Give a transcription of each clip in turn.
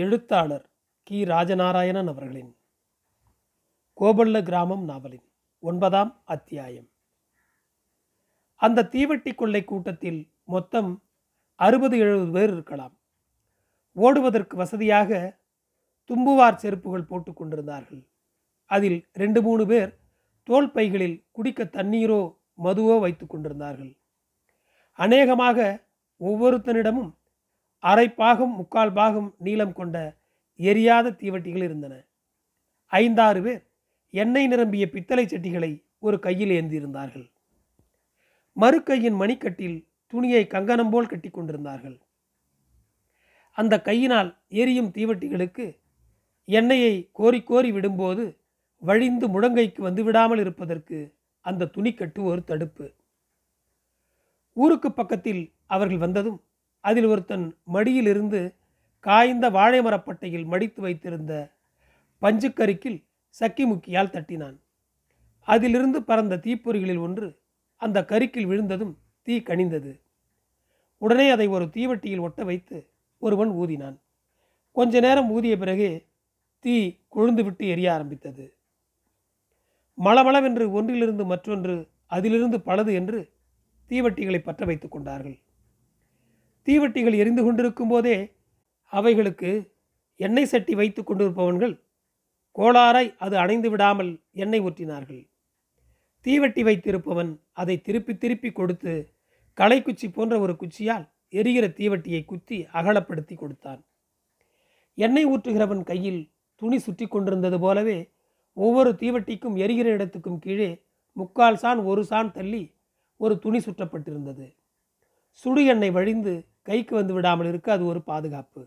எழுத்தாளர் கி. ராஜநாராயணன் அவர்களின் கோபல்ல கிராமம் நாவலின் ஒன்பதாம் அத்தியாயம். அந்த தீவட்டி கொள்ளை கூட்டத்தில் மொத்தம் அறுபது எழுபது பேர் இருக்கலாம். ஓடுவதற்கு வசதியாக தும்புவார் செருப்புகள் போட்டுக்கொண்டிருந்தார்கள் அதில் ரெண்டு மூணு பேர் தோல் பைகளில் குடிக்க தண்ணீரோ மதுவோ வைத்துக் கொண்டிருந்தார்கள். அநேகமாக ஒவ்வொருத்தனிடமும் அரை பாகம் முக்கால் பாகம் நீளம் கொண்ட எரியாத தீவட்டிகள் இருந்தன. ஐந்தாறு பேர் எண்ணெய் நிரம்பிய பித்தளை சட்டிகளை ஒரு கையில் ஏந்தியிருந்தார்கள் மறு கையின் மணிக்கட்டில் துணியை கங்கணம் போல் கட்டி கொண்டிருந்தார்கள். அந்த கையினால் எரியும் தீவட்டிகளுக்கு எண்ணெயை கோரி கோரி விடும்போது வழிந்து முழங்கைக்கு வந்து விடாமல் இருப்பதற்கு அந்த துணிக்கட்டு ஒரு தடுப்பு. ஊருக்கு பக்கத்தில் அவர்கள் வந்ததும் அதில் ஒருத்தன் மடியிலிருந்து காய்ந்த வாழை மரப்பட்டையில் மடித்து வைத்திருந்த பஞ்சுக்கருக்கில் சக்கி முக்கியால் தட்டினான். அதிலிருந்து பறந்த தீப்பொறிகளில் ஒன்று அந்த கருக்கில் விழுந்ததும் தீ கனிந்தது. உடனே அதை ஒரு தீவட்டியில் ஒட்ட வைத்து ஒருவன் ஊதினான். கொஞ்ச நேரம் ஊதிய பிறகு தீ கொழுந்துவிட்டு எரிய ஆரம்பித்தது. மளமளவென்று ஒன்றிலிருந்து மற்றொன்று அதிலிருந்து பலது என்று தீவட்டிகளை பற்ற வைத்துக் கொண்டார்கள். தீவட்டிகள் எரிந்து கொண்டிருக்கும் போதே அவைகளுக்கு எண்ணெய் சட்டி வைத்து கொண்டிருப்பவன்கள் கோளாராய் அது அணைந்து விடாமல் எண்ணெய் ஊற்றினார்கள். தீவட்டி வைத்திருப்பவன் அதை திருப்பி திருப்பி கொடுத்து களைக்குச்சி போன்ற ஒரு குச்சியால் எரிகிற தீவட்டியை குத்தி அகலப்படுத்தி கொடுத்தான். எண்ணெய் ஊற்றுகிறவன் கையில் துணி சுற்றி கொண்டிருந்தது போலவே ஒவ்வொரு தீவட்டிக்கும் எரிகிற இடத்துக்கும் கீழே முக்கால் சான் ஒரு சான் தள்ளி ஒரு துணி சுற்றப்பட்டிருந்தது. சுடு எண்ணெய் வழிந்து கைக்கு வந்து விடாமல் இருக்க அது ஒரு பாதுகாப்பு.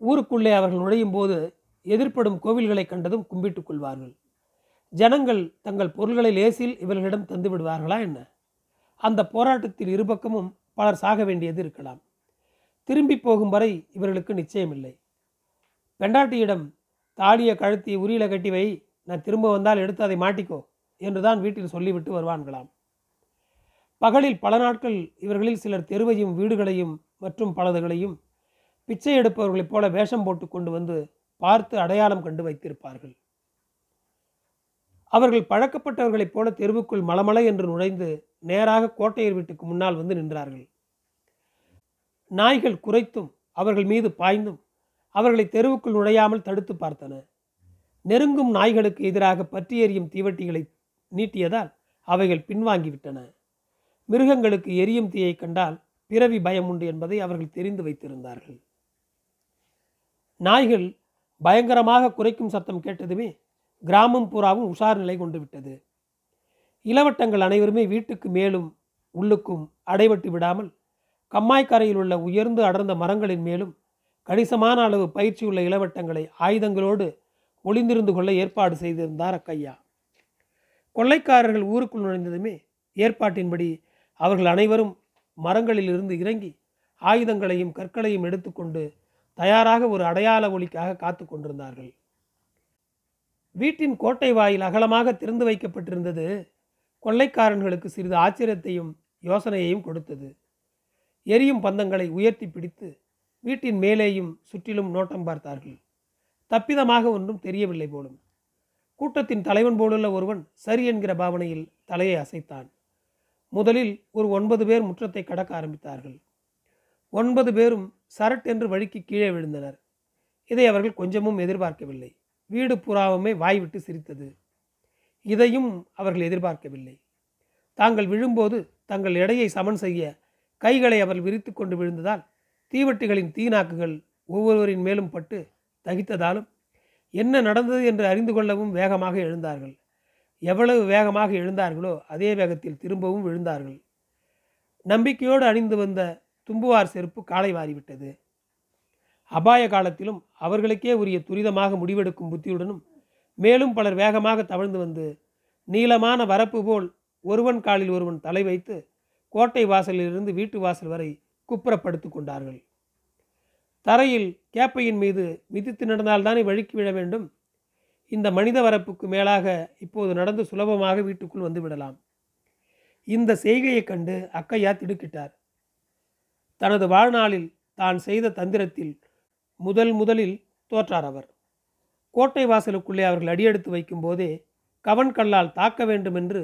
ஊருக்குள்ளே அவர்கள் நுழையும் போது எதிர்ப்படும் கோவில்களை கண்டதும் கும்பிட்டுக் கொள்வார்கள். ஜனங்கள் தங்கள் பொருள்களை லேசில் இவர்களிடம் தந்து விடுவார்களா என்ன? அந்த போராட்டத்தில் இருபக்கமும் பலர் சாக வேண்டியது இருக்கலாம். திரும்பி போகும் வரை இவர்களுக்கு நிச்சயமில்லை. பெண்டாட்டியிடம் தாலியை கழுத்தி உரியில கட்டி வை நான் திரும்ப வந்தால் எடுத்து அதை மாட்டிக்கோ என்றுதான் வீட்டில் சொல்லிவிட்டு வருவான்களாம். பகலில் பல நாட்கள் இவர்களில் சிலர் தெருவையும் வீடுகளையும் மற்றும் பலதுகளையும் பிச்சை எடுப்பவர்களைப் போல வேஷம் போட்டு கொண்டு வந்து பார்த்து அடையாளம் கண்டு வைத்திருப்பார்கள். அவர்கள் பழக்கப்பட்டவர்களைப் போல தெருவுக்குள் மலமலை என்று நுழைந்து நேராக கோட்டையர் வீட்டுக்கு முன்னால் வந்து நின்றார்கள். நாய்கள் குறைத்தும் அவர்கள் மீது பாய்ந்தும் அவர்களை தெருவுக்குள் நுழையாமல் தடுத்து பார்த்தன. நெருங்கும் நாய்களுக்கு எதிராக பற்றி எறியும் தீவட்டிகளை நீட்டியதால் அவைகள் பின்வாங்கிவிட்டன. மிருகங்களுக்கு எரியும் தீயை கண்டால் பிறவி பயம் உண்டு என்பதை அவர்கள் தெரிந்து வைத்திருந்தார்கள். நாய்கள் பயங்கரமாக குறைக்கும் சத்தம் கேட்டதுமே கிராமம் பூராவும் உஷார் நிலை கொண்டு விட்டது. இளவட்டங்கள் அனைவருமே வீட்டுக்கு மேலும் உள்ளுக்கும் அடைபட்டு விடாமல் கம்மாய்க்கரையில் உள்ள உயர்ந்து அடர்ந்த மரங்களின் மேலும் கணிசமான அளவு பயிற்சியுள்ள இளவட்டங்களை ஆயுதங்களோடு ஒளிந்திருந்து கொள்ள ஏற்பாடு செய்திருந்தார் அக்கையா கொள்ளைக்காரர்கள் ஊருக்குள் நுழைந்ததுமே ஏற்பாட்டின்படி அவர்கள் அனைவரும் மரங்களிலிருந்து இறங்கி ஆயுதங்களையும் கற்களையும் எடுத்துக்கொண்டு தயாராக ஒரு அடையாள ஒளிக்காக காத்து கொண்டிருந்தார்கள். வீட்டின் கோட்டை வாயில் அகலமாக திறந்து வைக்கப்பட்டிருந்தது கொள்ளைக்காரன்களுக்கு சிறிது ஆச்சரியத்தையும் யோசனையையும் கொடுத்தது. எரியும் பந்தங்களை உயர்த்தி பிடித்து வீட்டின் மேலேயும் சுற்றிலும் நோட்டம் பார்த்தார்கள். தப்பிதமாக ஒன்றும் தெரியவில்லை போலும். கூட்டத்தின் தலைவன் போலுள்ள ஒருவன் சரி என்கிற பாவனையில் தலையை அசைத்தான். முதலில் ஒரு ஒன்பது பேர் முற்றத்தை கடக்க ஆரம்பித்தார்கள். ஒன்பது பேரும் சரட் என்று வழிக்கு கீழே விழுந்தனர். இதை அவர்கள் கொஞ்சமும் எதிர்பார்க்கவில்லை. வீடு புறாவுமே வாய்விட்டு சிரித்தது. இதையும் அவர்கள் எதிர்பார்க்கவில்லை. தாங்கள் விழும்போது தங்கள் எடையை சமன் செய்ய கைகளை அவர் விரித்து கொண்டு விழுந்ததால் தீவட்டிகளின் தீநாக்குகள் ஒவ்வொருவரின் மேலும் பட்டு தகித்ததாலும் என்ன நடந்தது என்று அறிந்து கொள்ளவும் வேகமாக எழுந்தார்கள். எவ்வளவு வேகமாக எழுந்தார்களோ அதே வேகத்தில் திரும்பவும் விழுந்தார்கள். நம்பிக்கையோடு அணிந்து வந்த தும்புவார் செருப்பு காலை வாரிவிட்டது அபாய காலத்திலும் அவர்களுக்கே உரிய துரிதமாக முடிவெடுக்கும் புத்தியுடனும் மேலும் பலர் வேகமாக தவழ்ந்து வந்து நீளமான வரப்பு போல் ஒருவன் காலில் ஒருவன் தலை வைத்து கோட்டை வாசலிலிருந்து வீட்டு வாசல் வரை குப்புறப்படுத்து கொண்டார்கள். தரையில் கேப்பையின் மீது மிதித்து நடந்தால்தானே வழுக்கி விழ வேண்டும்? இந்த மனித வரப்புக்கு மேலாக இப்போது நடந்து சுலபமாக வீட்டுக்குள் வந்து விடலாம். இந்த செய்கையைக் கண்டு அக்கையா திடுக்கிட்டார். தனது வாழ்நாளில் தான் செய்த தந்திரத்தில் முதல் முதலில் தோற்றார் அவர். கோட்டை வாசலுக்குள்ளே அவர்கள் அடியெடுத்து வைக்கும்போதே கவன் கல்லால் தாக்க வேண்டும் என்று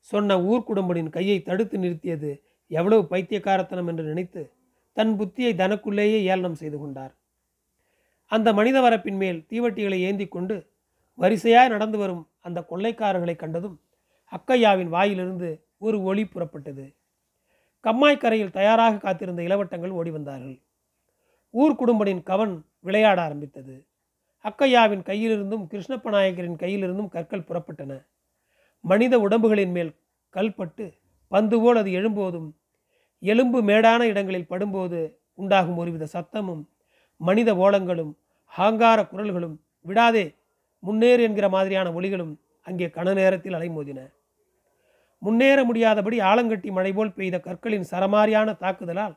சொன்ன ஊர்க்குடம்பனின் கையை தடுத்து நிறுத்தியது எவ்வளவு பைத்தியக்காரத்தனம் என்று நினைத்து தன் புத்தியை தனக்குள்ளேயே ஏளனம் செய்து கொண்டார். அந்த மனித வரப்பின் மேல் தீவட்டிகளை ஏந்தி கொண்டு வரிசையாய் நடந்து வரும் அந்த கொள்ளைக்காரர்களை கண்டதும் அக்கையாவின் வாயிலிருந்து ஒரு ஒளி புறப்பட்டது. கம்மாய்க்கரையில் தயாராக காத்திருந்த இளவட்டங்கள் ஓடி வந்தார்கள். ஊர் குடும்பனின் கவன் விளையாட ஆரம்பித்தது. அக்கையாவின் கையிலிருந்தும் கிருஷ்ணப்ப நாயகரின் கையிலிருந்தும் கற்கள் புறப்பட்டன. மனித உடம்புகளின் மேல் கல்பட்டு பந்து போல் அது எழும்போதும் எலும்பு மேடான இடங்களில் படும்போது உண்டாகும் ஒருவித சத்தமும் மனித ஓலங்களும் ஆங்கார குரல்களும் விடாதே முன்னேறு என்கிற மாதிரியான ஒளிகளும் அங்கே கன நேரத்தில் அலைமோதின. முன்னேற முடியாதபடி ஆலங்கட்டி மழை போல் பெய்த கற்களின் சரமாரியான தாக்குதலால்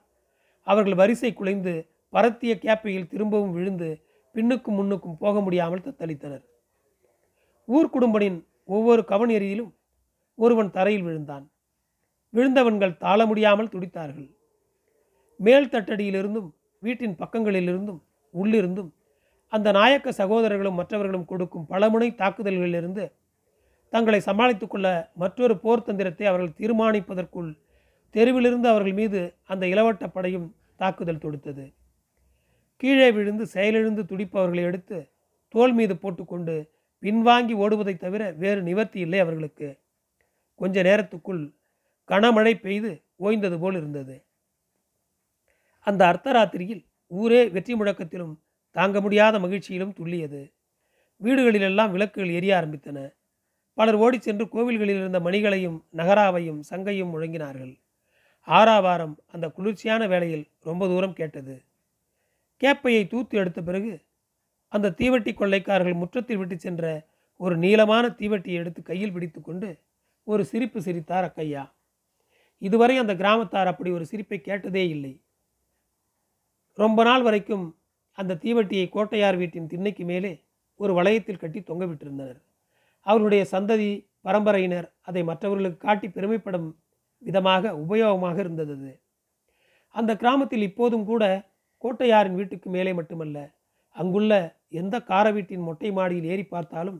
அவர்கள் வரிசை குலைந்து பரத்திய கேப்பையில் திரும்பவும் விழுந்து பின்னுக்கும் முன்னுக்கும் போக முடியாமல் தத்தளித்தனர். ஊர்க்குடும்பனின் ஒவ்வொரு கவன் எரியிலும் ஒருவன் தரையில் விழுந்தான். விழுந்தவன்கள் தாள முடியாமல் துடித்தார்கள். மேல் தட்டடியிலிருந்தும் வீட்டின் பக்கங்களிலிருந்தும் உள்ளிருந்தும் அந்த நாயக்க சகோதரர்களும் மற்றவர்களும் கொடுக்கும் பலமுனை தாக்குதல்களிலிருந்து தங்களை சமாளித்துக்கொள்ள மற்றொரு போர் தந்திரத்தை அவர்கள் தீர்மானிப்பதற்குள் தெருவிலிருந்து அவர்கள் மீது அந்த இளவட்ட படையும் தாக்குதல் தொடுத்தது. கீழே விழுந்து செயலிழந்து துடிப்பவர்களை எடுத்து தோல் மீது போட்டுக்கொண்டு பின்வாங்கி ஓடுவதை தவிர வேறு நிவர்த்தி இல்லை அவர்களுக்கு. கொஞ்ச நேரத்துக்குள் கனமழை பெய்து ஓய்ந்தது போல் இருந்தது. அந்த அர்த்தராத்திரியில் ஊரே வெற்றி முழக்கத்திலும் தாங்க முடியாத மகிழ்ச்சியிலும் துள்ளியது. வீடுகளிலெல்லாம் விளக்குகள் எரிய ஆரம்பித்தன. பலர் ஓடிச் சென்று கோவில்களில் இருந்த மணிகளையும் நகராவையும் சங்கையும் முழங்கினார்கள். ஆறாவாரம் அந்த குளிர்ச்சியான வேளையில் ரொம்ப தூரம் கேட்டது. கேப்பையை தூத்து எடுத்த பிறகு அந்த தீவட்டி கொள்ளைக்காரர்கள் முற்றத்தில் விட்டு சென்ற ஒரு நீளமான தீவட்டியை எடுத்து கையில் பிடித்து கொண்டு ஒரு சிரிப்பு சிரித்தார் அக்கையா. இதுவரை அந்த கிராமத்தார் அப்படி ஒரு சிரிப்பை கேட்டதே இல்லை. ரொம்ப நாள் வரைக்கும் அந்த தீவட்டியை கோட்டையார் வீட்டின் திண்ணைக்கு மேலே ஒரு வளையத்தில் கட்டி தொங்கவிட்டிருந்தனர் அவருடைய அவர்களுடைய சந்ததி பரம்பரையினர் அதை மற்றவர்களுக்கு காட்டி பெருமைப்படும் விதமாக உபயோகமாக இருந்தது அது. அந்த கிராமத்தில் இப்போதும் கூட கோட்டையாரின் வீட்டுக்கு மேலே மட்டுமல்ல அங்குள்ள எந்த கார வீட்டின் மொட்டை மாடியில் ஏறி பார்த்தாலும்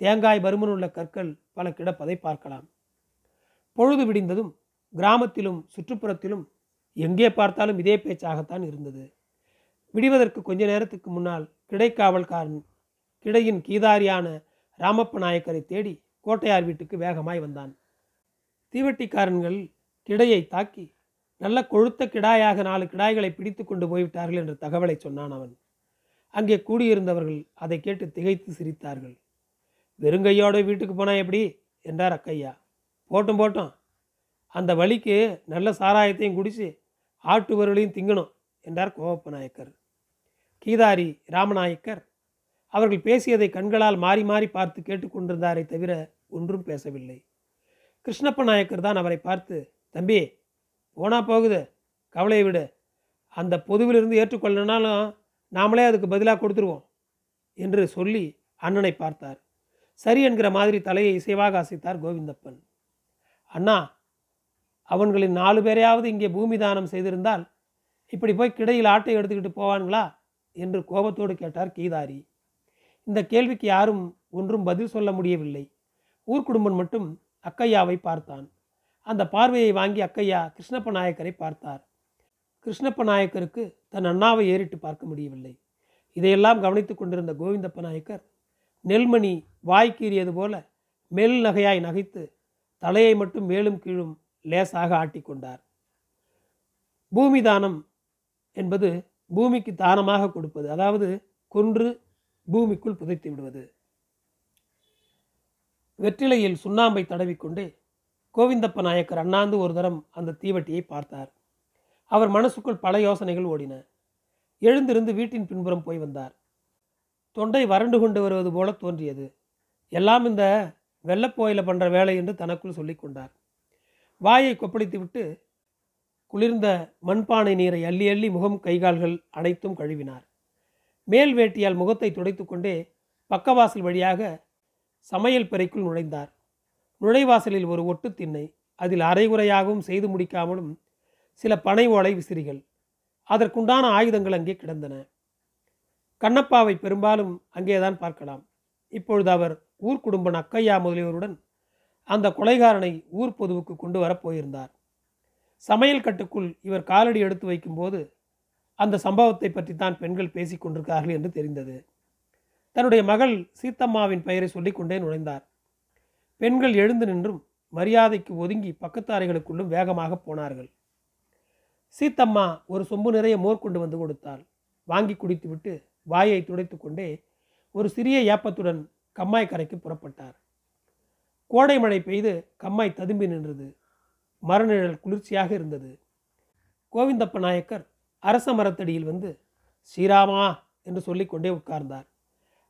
தேங்காய் பருமனுள்ள கற்கள் பல கிடப்பதை பார்க்கலாம். பொழுது விடிந்ததும் கிராமத்திலும் சுற்றுப்புறத்திலும் எங்கே பார்த்தாலும் இதே பேச்சாகத்தான் இருந்தது. விடிவதற்கு கொஞ்ச நேரத்துக்கு முன்னால் கிடைக்காவல்காரன் கிடையின் கீதாரியான ராமப்ப நாயக்கரை தேடி கோட்டையார் வீட்டுக்கு வேகமாய் வந்தான். தீவட்டிக்காரன்கள் கிடையை தாக்கி நல்ல கொழுத்த கிடாயாக நாலு கிடாய்களை பிடித்து கொண்டு போய்விட்டார்கள் என்ற தகவலை சொன்னான் அவன். அங்கே கூடியிருந்தவர்கள் அதை கேட்டு திகைத்து சிரித்தார்கள். வெறுங்கையோட வீட்டுக்கு போனா எப்படி? என்றார் அக்கையா. போட்டும் போட்டோம். அந்த வழிக்கு நல்ல சாராயத்தையும் குடிச்சு ஆட்டு வருளையும் திங்கணும் என்றார் கோவப்ப நாயக்கர். கீதாரி ராமநாயக்கர் அவர்கள் பேசியதை கண்களால் மாறி மாறி பார்த்து கேட்டுக்கொண்டிருந்தாரே தவிர ஒன்றும் பேசவில்லை. கிருஷ்ணப்ப நாயக்கர் தான் அவரை பார்த்து தம்பி போனா போகுது கவலையை விடு. அந்த பொதுவிலிருந்து ஏற்றுக்கொள்ளனாலும் நாமளே அதுக்கு பதிலாக கொடுத்துருவோம் என்று சொல்லி அண்ணனை பார்த்தார். சரி என்கிற மாதிரி தலையை இசைவாக அசைத்தார் கோவிந்தப்பன். அண்ணா அவன்களின் நாலு பேரையாவது இங்கே பூமி தானம் செய்திருந்தால் இப்படி போய் கிடையில் ஆட்டை எடுத்துக்கிட்டு போவான்களா என்று கோபத்தோடு கேட்டார் கீதாரி. இந்த கேள்விக்கு யாரும் ஒன்றும் பதில் சொல்ல முடியவில்லை. ஊர்க்குடும்பன் மட்டும் அக்கையாவை பார்த்தான். அந்த பார்வையை வாங்கி அக்கையா கிருஷ்ணப்ப நாயக்கரை பார்த்தார். கிருஷ்ணப்ப நாயக்கருக்கு தன் அண்ணாவை ஏறிட்டு பார்க்க முடியவில்லை. இதையெல்லாம் கவனித்துக் கொண்டிருந்த கோவிந்தப்ப நாயக்கர் நெல்மணி வாய் கீறியது போல மெல் நகையாய் நகைத்து தலையை மட்டும் மேலும் கீழும் லேசாக ஆட்டிக்கொண்டார் பூமிதானம் என்பது பூமிக்கு தானமாக கொடுப்பது. அதாவது கொன்று பூமிக்குள் புதைத்து விடுவது. வெற்றிலையில் சுண்ணாம்பை தடவிக்கொண்டே கோவிந்தப்ப நாயக்கர் அண்ணாந்து ஒரு தரம் அந்த தீவட்டியை பார்த்தார். அவர் மனசுக்குள் பல யோசனைகள் ஓடின. எழுந்திருந்து வீட்டின் பின்புறம் போய் வந்தார். தொண்டை வறண்டு கொண்டு வருவது போல தோன்றியது. எல்லாம் இந்த வெள்ளப்போயில பண்ணுற வேலை என்று தனக்குள் சொல்லி கொண்டார். வாயை கொப்பளித்து விட்டு குளிர்ந்த மண்பானை நீரை அள்ளி அள்ளி முகம் கைகால்கள் அனைத்தும் கழுவினார். மேல் வேட்டியால் முகத்தை துடைத்து கொண்டே பக்கவாசல் வழியாக சமையல் பெறைக்குள் நுழைந்தார். நுழைவாசலில் ஒரு ஒட்டு திண்ணை அதில் அரைகுறையாகவும் செய்து முடிக்காமலும் சில பனை ஓலை விசிறிகள் அதற்குண்டான ஆயுதங்கள் அங்கே கிடந்தன. கண்ணப்பாவை பெரும்பாலும் அங்கேதான் பார்க்கலாம். இப்பொழுது அவர் ஊர்குடும்பன் அக்கையா முதலியோருடன் அந்த கொலைகாரனை ஊர் பொதுவுக்கு கொண்டு வரப் போயிருந்தார். சமையல் கட்டுக்குள் இவர் காலடி எடுத்து வைக்கும்போது அந்த சம்பவத்தை பற்றி தான் பெண்கள் பேசிக் கொண்டிருக்கிறார்கள் என்று தெரிந்தது. தன்னுடைய மகள் சீத்தம்மாவின் பெயரை சொல்லிக்கொண்டே நுழைந்தார். பெண்கள் எழுந்து நின்றும் மரியாதைக்கு ஒதுங்கி பக்கத்து அறைகளுக்குள்ளும் வேகமாக போனார்கள். சீத்தம்மா ஒரு சொம்பு நிறைய மோர் கொண்டு வந்து கொடுத்தாள். வாங்கி குடித்துவிட்டு வாயை துடைத்து கொண்டே ஒரு சிறிய ஏப்பத்துடன் கம்மாய் கரைக்கு புறப்பட்டார். கோடை மழை பெய்து கம்மாய் ததும்பி நின்றது. மரநிழல் குளிர்ச்சியாக இருந்தது. கோவிந்தப்ப நாயக்கர் அரச மரத்தடியில் வந்து ஸ்ரீராமா என்று சொல்லிக்கொண்டே உட்கார்ந்தார்.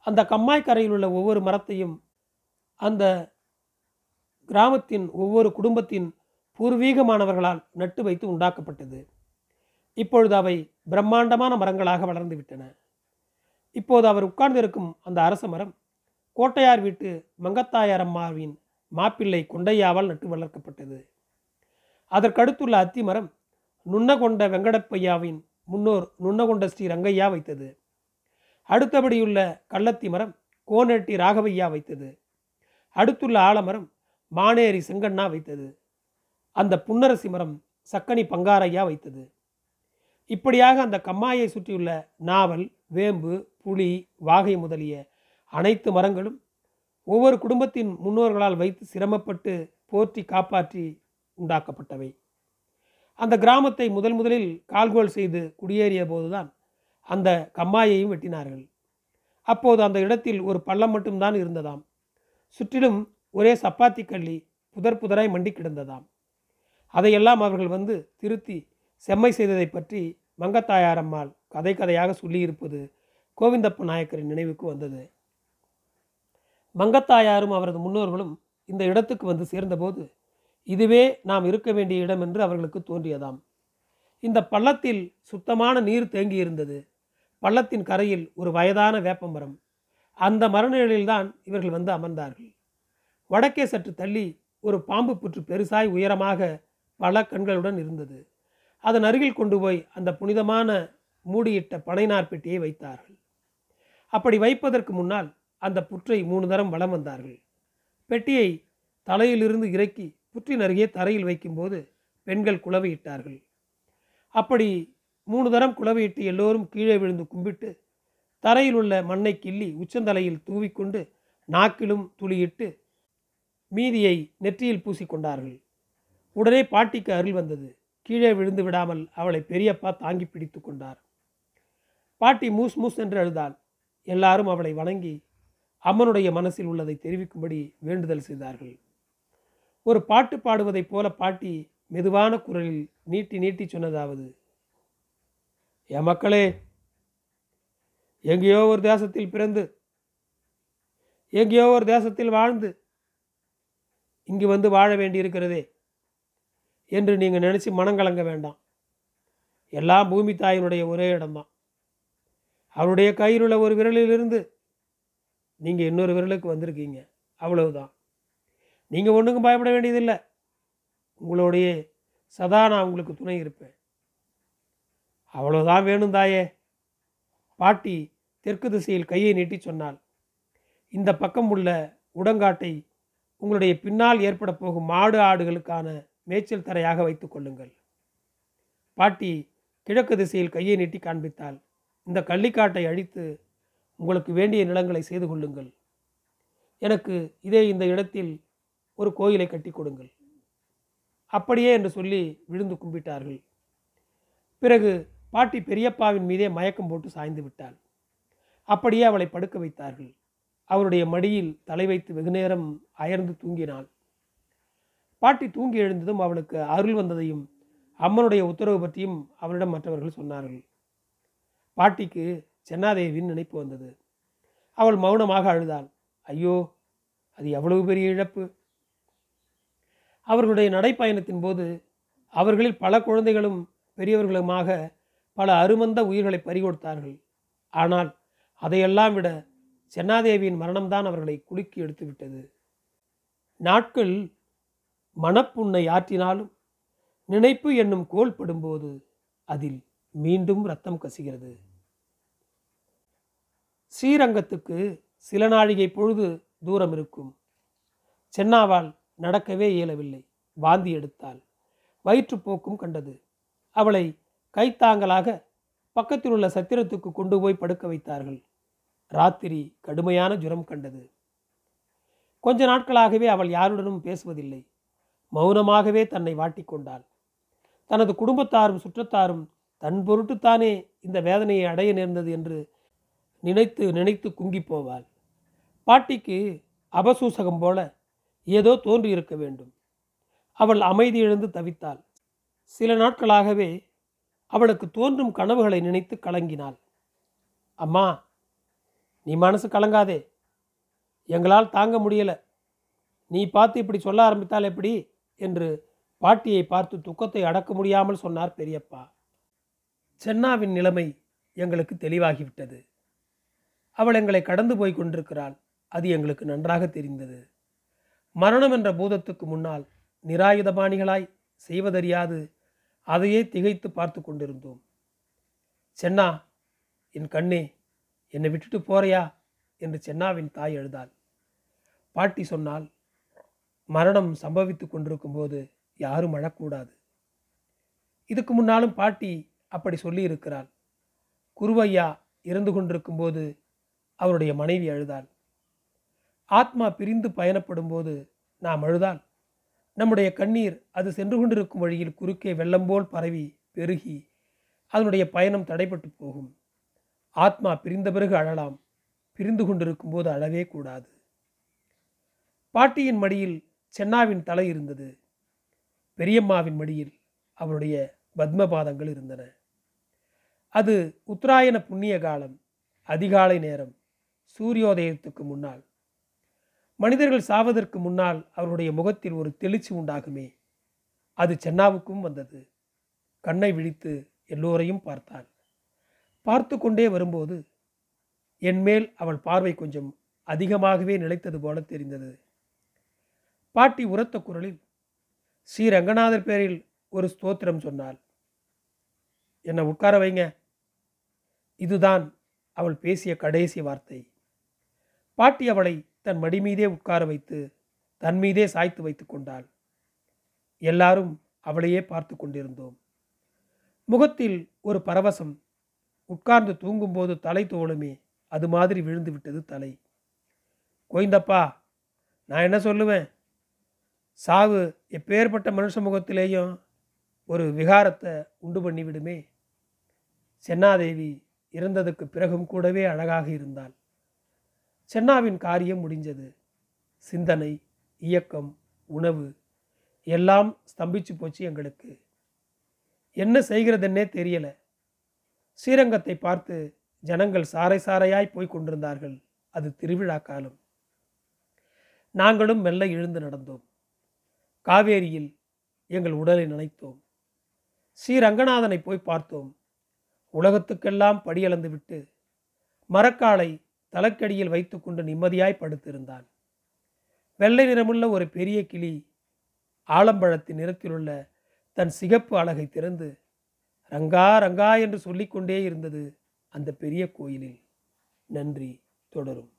அந்த கம்மாய் கரையில் உள்ள ஒவ்வொரு மரத்தையும் அந்த கிராமத்தின் ஒவ்வொரு குடும்பத்தின் பூர்வீகமானவர்களால் நட்டு வைத்து உண்டாக்கப்பட்டது. இப்பொழுது அவை பிரம்மாண்டமான மரங்களாக வளர்ந்து விட்டன. இப்போது அவர் உட்கார்ந்திருக்கும் அந்த அரச மரம் கோட்டையார் வீட்டு மங்கத்தாயாரம்மாவின் மாப்பிள்ளை கொண்டையாவால் நட்டு வளர்க்கப்பட்டது. அதற்கடுத்துள்ள அத்திமரம் நுண்ணகொண்ட வெங்கடப்பையாவின் முன்னோர் நுண்ணகொண்ட ஸ்ரீ ரங்கையா வைத்தது. அடுத்தபடியுள்ள கள்ளத்தி மரம் கோனெட்டி ராகவையா வைத்தது. அடுத்துள்ள ஆலமரம் மானேரி செங்கண்ணா வைத்தது. அந்த புன்னரசி மரம் சக்கனி பங்காரையா வைத்தது. இப்படியாக அந்த கம்மாயை சுற்றியுள்ள நாவல் வேம்பு புலி வாகை முதலிய அனைத்து மரங்களும் ஒவ்வொரு குடும்பத்தின் முன்னோர்களால் வைத்து சிரமப்பட்டு போற்றி காப்பாற்றி உண்டாக்கப்பட்டவை. அந்த கிராமத்தை முதல் முதலில் கால்கோல் செய்து குடியேறிய போதுதான் அந்த கம்மாயையும் வெட்டினார்கள். அப்போது அந்த இடத்தில் ஒரு பள்ளம் மட்டும்தான் இருந்ததாம். சுற்றிலும் ஒரே சப்பாத்தி கள்ளி புதர் புதராய் மண்டி கிடந்ததாம். அதையெல்லாம் அவர்கள் வந்து திருத்தி செம்மை செய்ததை பற்றி மங்கத்தாயாரம்மாள் கதை கதையாக சொல்லியிருப்பது கோவிந்தப்ப நாயக்கரின் நினைவுக்கு வந்தது. மங்கத்தாயாரும் அவரது முன்னோர்களும் இந்த இடத்துக்கு வந்து சேர்ந்தபோது இதுவே நாம் இருக்க வேண்டிய இடம் என்று அவர்களுக்கு தோன்றியதாம். இந்த பள்ளத்தில் சுத்தமான நீர் தேங்கியிருந்தது பள்ளத்தின் கரையில் ஒரு வயதான வேப்பமரம். அந்த மரநிழலில்தான் இவர்கள் வந்து அமர்ந்தார்கள். வடக்கே சற்று தள்ளி ஒரு பாம்பு புற்று பெருசாய் உயரமாக பல கண்களுடன் இருந்தது. அதன் அருகில் கொண்டு போய் அந்த புனிதமான மூடியிட்ட பனைநார் பெட்டியை வைத்தார்கள். அப்படி வைப்பதற்கு முன்னால் அந்த புற்றை மூணு தரம் வலம் வந்தார்கள். பெட்டியை தலையிலிருந்து இறக்கி புற்றின் அருகே தரையில் வைக்கும்போது பெண்கள் குளவையிட்டார்கள். அப்படி மூணு தரம் குளவையிட்டு எல்லோரும் கீழே விழுந்து கும்பிட்டு தரையில் உள்ள மண்ணை கிள்ளி உச்சந்தலையில் தூவிக்கொண்டு நாக்கிலும் துளியிட்டு மீதியை நெற்றியில் பூசிக்கொண்டார்கள். உடனே பாட்டிக்கு அருள் வந்தது. கீழே விழுந்து விடாமல் அவளை பெரியப்பா தாங்கி பிடித்து கொண்டார். பாட்டி மூஸ் மூஸ் என்று அழுதாள். எல்லாரும் அவளை வணங்கி அம்மனுடைய மனசில் உள்ளதை தெரிவிக்கும்படி வேண்டுதல் செய்தார்கள். ஒரு பாட்டு பாடுவதைப் போல பாட்டி மெதுவான குரலில் நீட்டி நீட்டி சொன்னதாவது என் மக்களே எங்கேயோ ஒரு தேசத்தில் பிறந்து எங்கேயோ ஒரு தேசத்தில் வாழ்ந்து இங்கு வந்து வாழ வேண்டியிருக்கிறதே என்று நீங்கள் நினச்சி மனங்கலங்க வேண்டாம். எல்லாம் பூமி தாயினுடைய ஒரே இடம்தான். அவருடைய கையில் உள்ள ஒரு விரலிலிருந்து நீங்கள் இன்னொரு விரலுக்கு வந்திருக்கீங்க. அவ்வளவுதான். நீங்கள் ஒன்றுக்கும் பயப்பட வேண்டியதில்லை. உங்களுடைய சதா நான் உங்களுக்கு துணை இருப்பேன். அவ்வளோதான் வேணும் தாயே. பாட்டி தெற்கு திசையில் கையை நீட்டி சொன்னாள். இந்த பக்கம் உள்ள உடங்காட்டை உங்களுடைய பின்னால் ஏற்பட போகும் மாடு ஆடுகளுக்கான மேய்ச்சல் தரையாக வைத்துக் கொள்ளுங்கள். பாட்டி கிழக்கு திசையில் கையை நீட்டி காண்பித்தால் இந்த கள்ளிக்காட்டை அழித்து உங்களுக்கு வேண்டிய நிலங்களை செய்து கொள்ளுங்கள். எனக்கு இதே இந்த இடத்தில் ஒரு கோயிலை கட்டி கொடுங்கள். அப்படியே என்று சொல்லி விழுந்து கும்பிட்டார்கள். பிறகு பாட்டி பெரியப்பாவின் மீதே மயக்கம் போட்டு சாய்ந்து விட்டாள். அப்படியே அவளை படுக்க வைத்தார்கள். அவருடைய மடியில் தலை வைத்து வெகுநேரம் அயர்ந்து தூங்கினாள். பாட்டி தூங்கி எழுந்ததும் அவளுக்கு அருள் வந்ததையும் அம்மனுடைய உத்தரவு பற்றியும் அவளிடம் மற்றவர்கள் சொன்னார்கள். பாட்டிக்கு சென்னாதேவின் நினைப்பு வந்தது. அவள் மௌனமாக அழுதாள். ஐயோ அது எவ்வளவு பெரிய இழப்பு! அவர்களுடைய நடைப்பயணத்தின் போது அவர்களில் பல குழந்தைகளும் பெரியவர்களுமாக பல அருமந்த உயிர்களை பறிகொடுத்தார்கள். ஆனால் அதையெல்லாம் விட சென்னாதேவியின் மரணம்தான் அவர்களை குலுக்கி எடுத்துவிட்டது நாட்கள் மனப்புண்ணை ஆற்றினாலும் நினைப்பு என்னும் கோல் படும்போது அதில் மீண்டும் ரத்தம் கசிகிறது. ஸ்ரீரங்கத்துக்கு சில நாழிகை பொழுது தூரம் இருக்கும். சென்னாவால் நடக்கவே இயலவில்லை. வாந்தி எடுத்தாள். வயிற்றுப்போக்கும் கண்டது. அவளை கைத்தாங்கலாக பக்கத்தில் உள்ள சத்திரத்துக்கு கொண்டு போய் படுக்க வைத்தார்கள். ராத்திரி கடுமையான ஜுரம் கண்டது. கொஞ்ச நாட்களாகவே அவள் யாருடனும் பேசுவதில்லை. மௌனமாகவே தன்னை வாட்டிக்கொண்டாள் தனது குடும்பத்தாரும் சுற்றத்தாரும் தன் பொருட்டுத்தானே இந்த வேதனையை அடைய நேர்ந்தது என்று நினைத்து நினைத்து குங்கி போவாள். பாட்டிக்கு அபசூசகம் போல ஏதோ தோன்றியிருக்க வேண்டும். அவள் அமைதி இழந்து தவித்தாள். சில நாட்களாகவே அவளுக்கு தோன்றும் கனவுகளை நினைத்து கலங்கினாள். அம்மா நீ மனசு கலங்காதே. எங்களால் தாங்க முடியல. நீ பார்த்து இப்படி சொல்ல ஆரம்பித்தால் எப்படி? என்று பாட்டியை பார்த்து துக்கத்தை அடக்க முடியாமல் சொன்னார் பெரியப்பா. சென்னாவின் நிலைமை எங்களுக்கு தெளிவாகிவிட்டது. அவள் எங்களை கடந்து போய் கொண்டிருக்கிறாள். அது எங்களுக்கு நன்றாக தெரிந்தது. மரணம் என்ற பூதத்துக்கு முன்னால் நிராயுதபாணிகளாய் செய்வதறியாது அதையே திகைத்து பார்த்து கொண்டிருந்தோம். சென்னா என் கண்ணே என்னை விட்டுட்டு போறையா? என்று சென்னாவின் தாய் எழுதாள். பாட்டி சொன்னால் மரணம் சம்பவித்து கொண்டிருக்கும் போது யாரும் அழக்கூடாது. இதுக்கு முன்னாலும் பாட்டி அப்படி சொல்லி இருக்கிறாள். குருவையா இறந்து கொண்டிருக்கும் போது அவருடைய மனைவி அழுதாள் ஆத்மா பிரிந்து பயணப்படும் போது நாம் அழுதால் நம்முடைய கண்ணீர் அது சென்று கொண்டிருக்கும் வழியில் குறுக்கே வெள்ளம் போல் பரவி பெருகி அதனுடைய பயணம் தடைப்பட்டு போகும். ஆத்மா பிரிந்த பிறகு அழலாம். பிரிந்து கொண்டிருக்கும் போது அழவே கூடாது. பாட்டியின் மடியில் சென்னாவின் தலை இருந்தது. பெரியம்மாவின் மடியில் அவருடைய பத்மபாதங்கள் இருந்தன. அது உத்தராயண புண்ணிய காலம் அதிகாலை நேரம் சூரியோதயத்துக்கு முன்னால். மனிதர்கள் சாவதற்கு முன்னால் அவருடைய முகத்தில் ஒரு தெளிச்சி உண்டாகுமே. அது சென்னாவுக்கும் வந்தது. கண்ணை விழித்து எல்லோரையும் பார்த்தாள். பார்த்து கொண்டே வரும்போது என்மேல் அவள் பார்வை கொஞ்சம் அதிகமாகவே நிலைத்தது போல தெரிந்தது. பாட்டி உரத்த குரலில் ஸ்ரீ ரங்கநாதர் பேரில் ஒரு ஸ்தோத்திரம் சொன்னாள். என்னை உட்கார வைங்க. இதுதான் அவள் பேசிய கடைசி வார்த்தை. பாட்டி அவளை தன் மடி மீதே உட்கார வைத்து தன் மீதே சாய்த்து வைத்து கொண்டாள். எல்லாரும் அவளையே பார்த்து கொண்டிருந்தோம். முகத்தில் ஒரு பரவசம் உட்கார்ந்து தூங்கும்போது தலை தோளுமே அது மாதிரி விழுந்து விட்டது தலை. கோய்ந்தப்பா நான் என்ன சொல்லுவேன்? சாவு எப்பேற்பட்ட மனுஷ முகத்திலேயும் ஒரு விகாரத்தை உண்டு பண்ணிவிடுமே. சென்னாதேவி இறந்ததுக்கு பிறகும் கூடவே அழகாக இருந்தாள். சென்னாவின் காரியம் முடிஞ்சது. சிந்தனை இயக்கம் உணவு எல்லாம் ஸ்தம்பிச்சு போச்சு எங்களுக்கு. என்ன செய்கிறதுன்னே தெரியலை. ஸ்ரீரங்கத்தை பார்த்து ஜனங்கள் சாறை சாறையாய் போய் கொண்டிருந்தார்கள். அது திருவிழா காலம். நாங்களும் மெல்ல எழுந்து நடந்தோம். காவேரியில் எங்கள் உடலை நினைத்தோம். ஸ்ரீரங்கநாதனை போய் பார்த்தோம். உலகத்துக்கெல்லாம் படியளந்து விட்டு மரக்காலை தலைக்கடியில் வைத்துக்கொண்டு நிம்மதியாய் படுத்திருந்தான். வெள்ளை நிறமுள்ள ஒரு பெரிய கிளி ஆலம்பழத்தின் நிறத்திலுள்ள தன் சிகப்பு அழகை திறந்து ரங்கா ரங்கா என்று சொல்லிக்கொண்டே இருந்தது அந்த பெரிய கோயிலில். நன்றி தொடரும்.